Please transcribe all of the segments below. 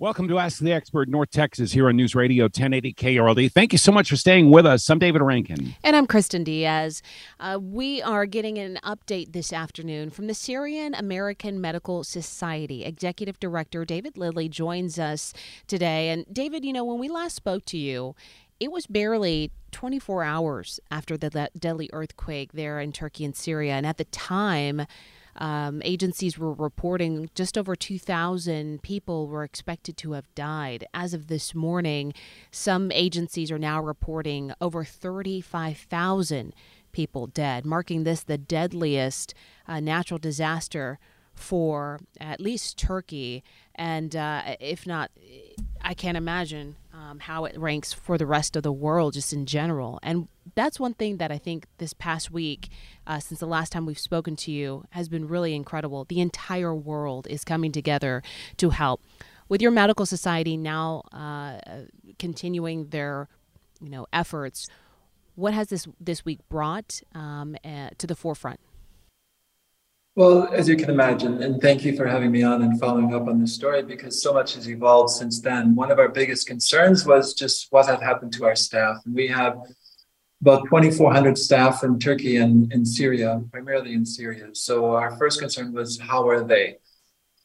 Welcome to Ask the Expert North Texas here on News Radio 1080 KRLD. Thank you so much for staying with us. I'm David Rankin. And I'm Kristen Diaz. Uh, we are getting an update this afternoon from the Syrian American Medical Society. Executive Director David Lillie joins us today. And David, you know, when we last spoke to you, it was barely 24 hours after the deadly earthquake there in Turkey and Syria. And at the time, um, agencies were reporting just over 2,000 people were expected to have died. As of this morning, some agencies are now reporting over 35,000 people dead, marking this the deadliest uh, natural disaster for at least Turkey, and uh, if not, I can't imagine um, how it ranks for the rest of the world just in general. And that's one thing that I think this past week, uh, since the last time we've spoken to you, has been really incredible. The entire world is coming together to help. With your medical society now uh, continuing their, you know, efforts, what has this this week brought um, uh, to the forefront? Well, as you can imagine, and thank you for having me on and following up on this story because so much has evolved since then. One of our biggest concerns was just what had happened to our staff. And we have about 2,400 staff in Turkey and in Syria, primarily in Syria. So our first concern was how are they?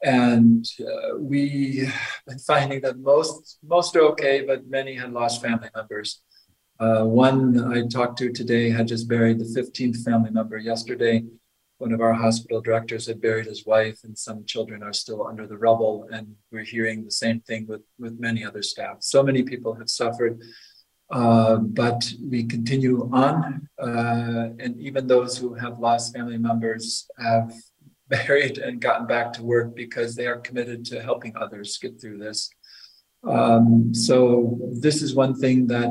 And uh, we been finding that most most are okay, but many had lost family members. Uh, one I talked to today had just buried the 15th family member yesterday one of our hospital directors had buried his wife and some children are still under the rubble and we're hearing the same thing with with many other staff. So many people have suffered uh, but we continue on uh, and even those who have lost family members have buried and gotten back to work because they are committed to helping others get through this. Um, so this is one thing that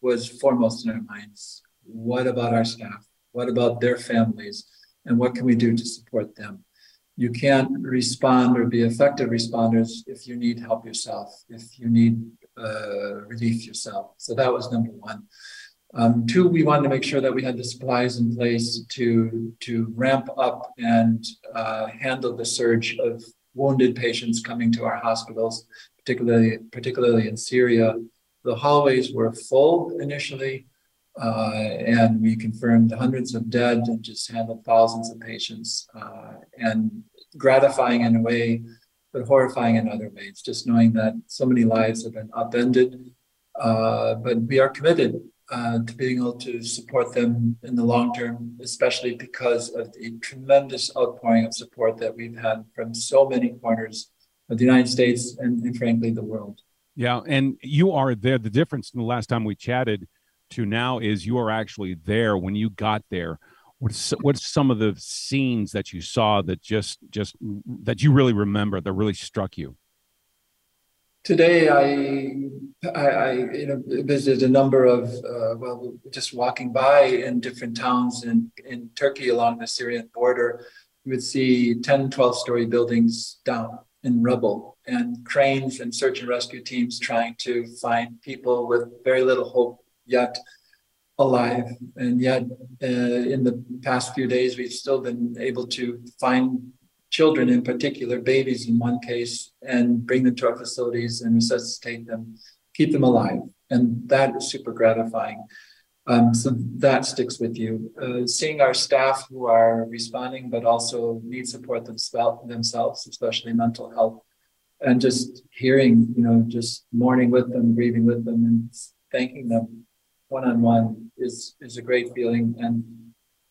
was foremost in our minds. What about our staff? What about their families and what can we do to support them? You can't respond or be effective responders if you need help yourself, if you need uh, relief yourself. So that was number one. Um, two, we wanted to make sure that we had the supplies in place to, to ramp up and uh, handle the surge of wounded patients coming to our hospitals, particularly, particularly in Syria. The hallways were full initially, uh, and we confirmed hundreds of dead and just handled thousands of patients. Uh, and gratifying in a way, but horrifying in other ways, just knowing that so many lives have been upended. Uh, but we are committed uh, to being able to support them in the long term, especially because of the tremendous outpouring of support that we've had from so many corners of the United States and, and frankly, the world. Yeah, and you are there. The difference in the last time we chatted to now is you are actually there when you got there. What's what's some of the scenes that you saw that just just that you really remember that really struck you? Today i i, I you know visited a number of uh, well just walking by in different towns in in turkey along the syrian border you would see 10 12 story buildings down in rubble and cranes and search and rescue teams trying to find people with very little hope yet alive. And yet, uh, in the past few days, we've still been able to find children, in particular, babies in one case, and bring them to our facilities and resuscitate them, keep them alive. And that is super gratifying. Um, so that sticks with you. Uh, seeing our staff who are responding, but also need support themselves, especially mental health, and just hearing, you know, just mourning with them, grieving with them, and thanking them one on one is is a great feeling. And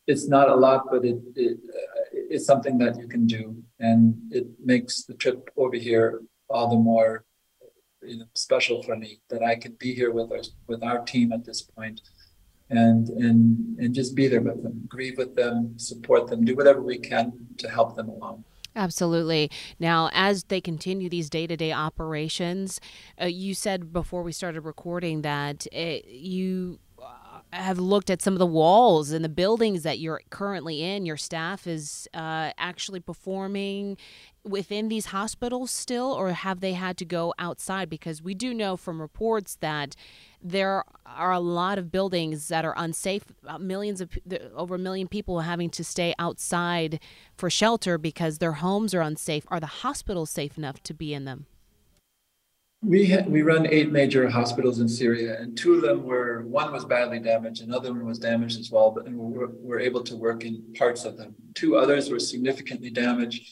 it's not a lot, but it, it uh, it's something that you can do, and it makes the trip over here all the more you know, special for me that I can be here with our with our team at this point, and and and just be there with them, grieve with them, support them, do whatever we can to help them along. Absolutely. Now, as they continue these day to day operations, uh, you said before we started recording that it, you have looked at some of the walls and the buildings that you're currently in. Your staff is uh, actually performing within these hospitals still, or have they had to go outside? Because we do know from reports that there are a lot of buildings that are unsafe. Uh, millions of over a million people having to stay outside for shelter because their homes are unsafe. Are the hospitals safe enough to be in them? We we run eight major hospitals in Syria, and two of them were one was badly damaged, another one was damaged as well, but and we were, were able to work in parts of them. Two others were significantly damaged.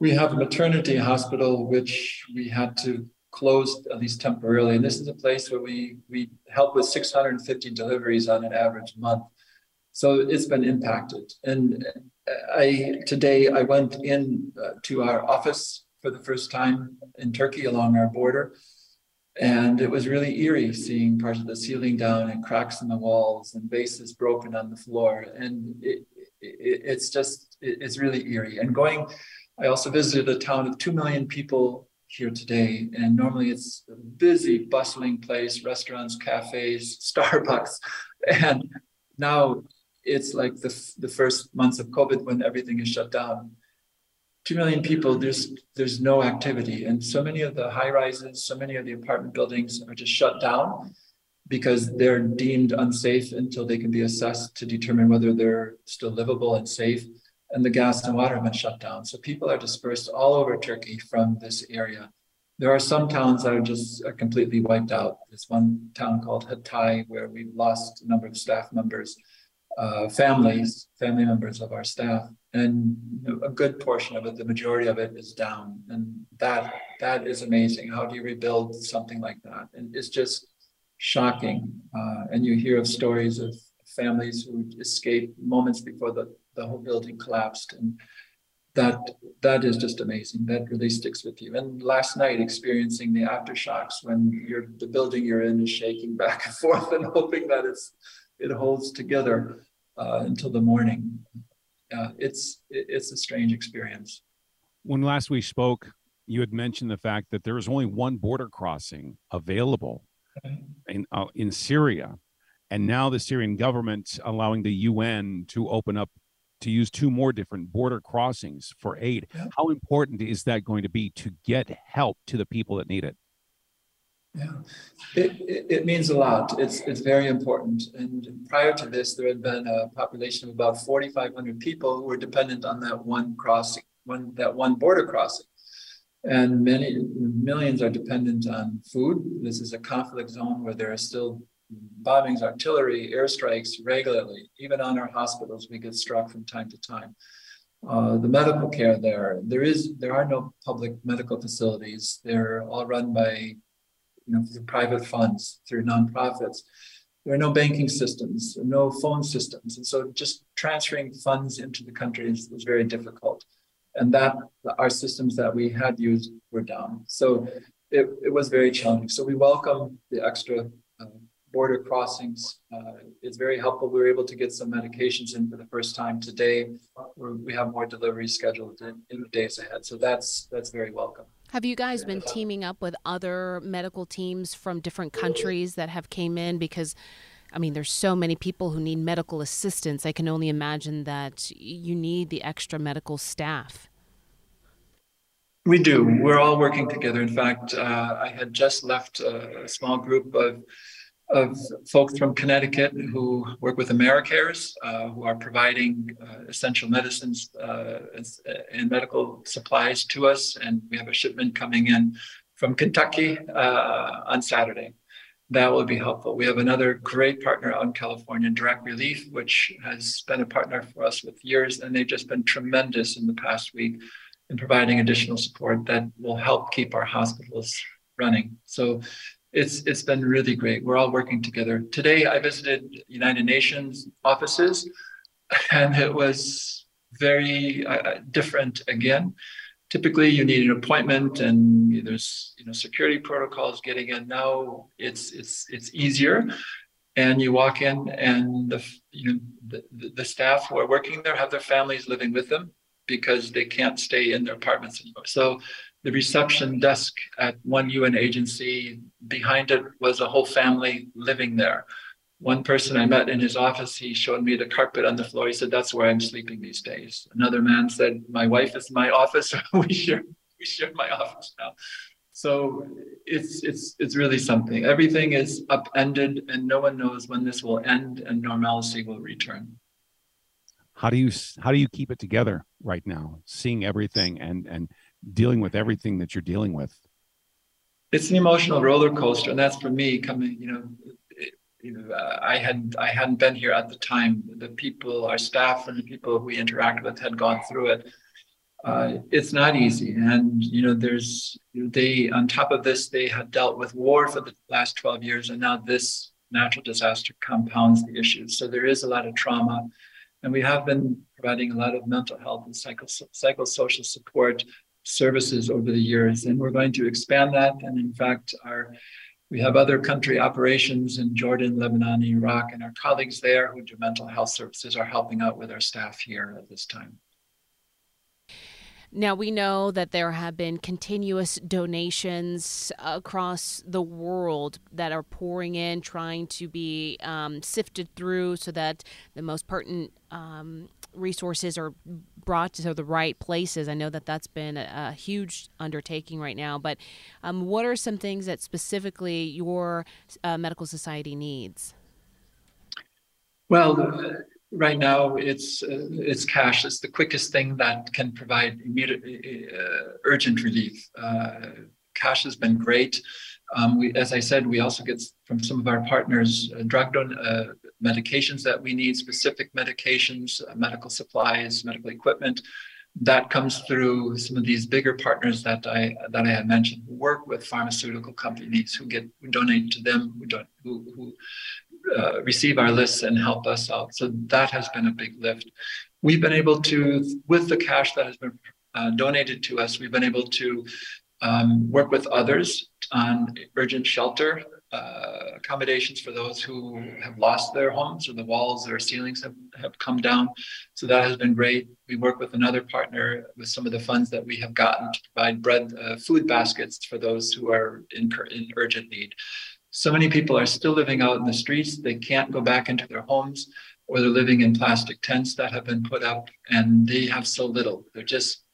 We have a maternity hospital which we had to close at least temporarily, and this is a place where we we help with 650 deliveries on an average month. So it's been impacted, and I today I went in uh, to our office for the first time in Turkey along our border. And it was really eerie seeing parts of the ceiling down and cracks in the walls and vases broken on the floor. And it, it, it's just, it, it's really eerie. And going, I also visited a town of 2 million people here today. And normally it's a busy, bustling place, restaurants, cafes, Starbucks. And now it's like the, the first months of COVID when everything is shut down. 2 million people, there's there's no activity. And so many of the high rises, so many of the apartment buildings are just shut down because they're deemed unsafe until they can be assessed to determine whether they're still livable and safe. And the gas and water have been shut down. So people are dispersed all over Turkey from this area. There are some towns that are just are completely wiped out. There's one town called Hatay where we've lost a number of staff members, uh, families, family members of our staff and a good portion of it, the majority of it is down. And that that is amazing. How do you rebuild something like that? And it's just shocking. Uh, and you hear of stories of families who escaped moments before the, the whole building collapsed. And that that is just amazing. That really sticks with you. And last night experiencing the aftershocks when you're the building you're in is shaking back and forth and hoping that it's it holds together uh, until the morning uh, it's it's a strange experience. When last we spoke, you had mentioned the fact that there is only one border crossing available in uh, in Syria, and now the Syrian government allowing the UN to open up to use two more different border crossings for aid. Yeah. How important is that going to be to get help to the people that need it? Yeah, it, it, it, means a lot. It's, it's very important. And prior to this, there had been a population of about 4,500 people who were dependent on that one crossing, one, that one border crossing. And many millions are dependent on food. This is a conflict zone where there are still bombings, artillery, airstrikes regularly. Even on our hospitals, we get struck from time to time. Uh, the medical care there, there is there are no public medical facilities. They're all run by you know, through private funds, through nonprofits. There are no banking systems, no phone systems. And so just transferring funds into the country was very difficult. And that our systems that we had used were down. So it, it was very challenging. So we welcome the extra uh, border crossings. Uh, it's very helpful. We were able to get some medications in for the first time today. We have more deliveries scheduled in, in the days ahead. So that's that's very welcome. Have you guys been teaming up with other medical teams from different countries that have came in because I mean there's so many people who need medical assistance. I can only imagine that you need the extra medical staff. We do. We're all working together. In fact, uh, I had just left a, a small group of of folks from Connecticut who work with AmeriCares, uh, who are providing uh, essential medicines uh, and medical supplies to us. And we have a shipment coming in from Kentucky uh, on Saturday. That will be helpful. We have another great partner out in California, Direct Relief, which has been a partner for us with years, and they've just been tremendous in the past week in providing additional support that will help keep our hospitals running. So it's it's been really great. We're all working together. Today I visited United Nations offices, and it was very uh, different again. Typically, you need an appointment, and there's you know security protocols getting in. Now it's it's it's easier, and you walk in, and the you know the, the staff who are working there have their families living with them because they can't stay in their apartments anymore. So the reception desk at one UN agency, behind it was a whole family living there. One person I met in his office, he showed me the carpet on the floor. He said, That's where I'm sleeping these days. Another man said, My wife is my office. we share we share my office now. So it's it's it's really something. Everything is upended and no one knows when this will end and normalcy will return. How do you how do you keep it together right now, seeing everything and and dealing with everything that you're dealing with? It's an emotional roller coaster, and that's for me coming. You know, you know, I had I hadn't been here at the time. The people, our staff, and the people we interact with had gone through it. Uh, it's not easy, and you know, there's they on top of this, they had dealt with war for the last 12 years, and now this natural disaster compounds the issues. So there is a lot of trauma, and we have been providing a lot of mental health and psycho psychosocial support services over the years, and we're going to expand that. And in fact, our we have other country operations in Jordan, Lebanon, Iraq, and our colleagues there who do mental health services are helping out with our staff here at this time. Now, we know that there have been continuous donations across the world that are pouring in, trying to be um, sifted through so that the most pertinent um, resources are brought to the right places. I know that that's been a, a huge undertaking right now, but um, what are some things that specifically your uh, medical society needs? Well, uh, right now it's uh, it's cash. It's the quickest thing that can provide immediate, uh, urgent relief. Uh, cash has been great. Um, we, as I said, we also get from some of our partners uh, drug don- uh, medications that we need, specific medications, uh, medical supplies, medical equipment. That comes through some of these bigger partners that I that I had mentioned, who work with pharmaceutical companies who get who donate to them, who don't who, who uh, receive our lists and help us out. So that has been a big lift. We've been able to, with the cash that has been uh, donated to us, we've been able to um, work with others on urgent shelter uh, accommodations for those who have lost their homes or the walls or ceilings have, have come down. So that has been great. We work with another partner with some of the funds that we have gotten to provide bread, uh, food baskets for those who are in, in urgent need. So many people are still living out in the streets. They can't go back into their homes or they're living in plastic tents that have been put up and they have so little. They're just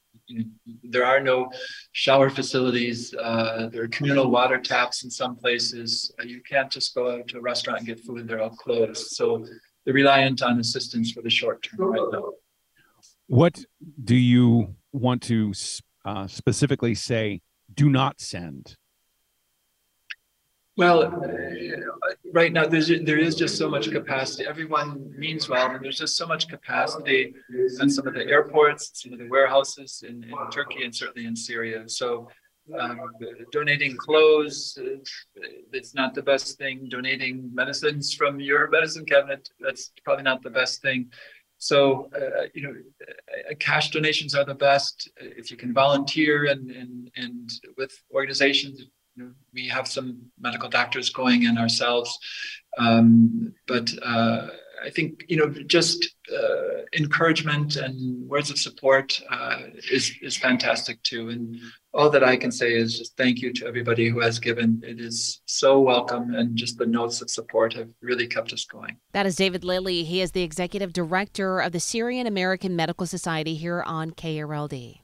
there are no shower facilities. Uh, there are communal water taps in some places. Uh, you can't just go out to a restaurant and get food; they're all closed. So they're reliant on assistance for the short term right now. What do you want to uh, specifically say? Do not send well, right now there's there is just so much capacity. Everyone means well, and there's just so much capacity at some of the airports, some of the warehouses in, in Turkey, and certainly in Syria. So, um, donating clothes, uh, it's not the best thing. Donating medicines from your medicine cabinet, that's probably not the best thing. So, uh, you know, uh, cash donations are the best. If you can volunteer and and and with organizations we have some medical doctors going in ourselves, um, but uh, I think you know just uh, encouragement and words of support uh, is is fantastic too. And all that I can say is just thank you to everybody who has given. It is so welcome, and just the notes of support have really kept us going. That is David Lillie. He is the executive director of the Syrian American Medical Society here on KRLD.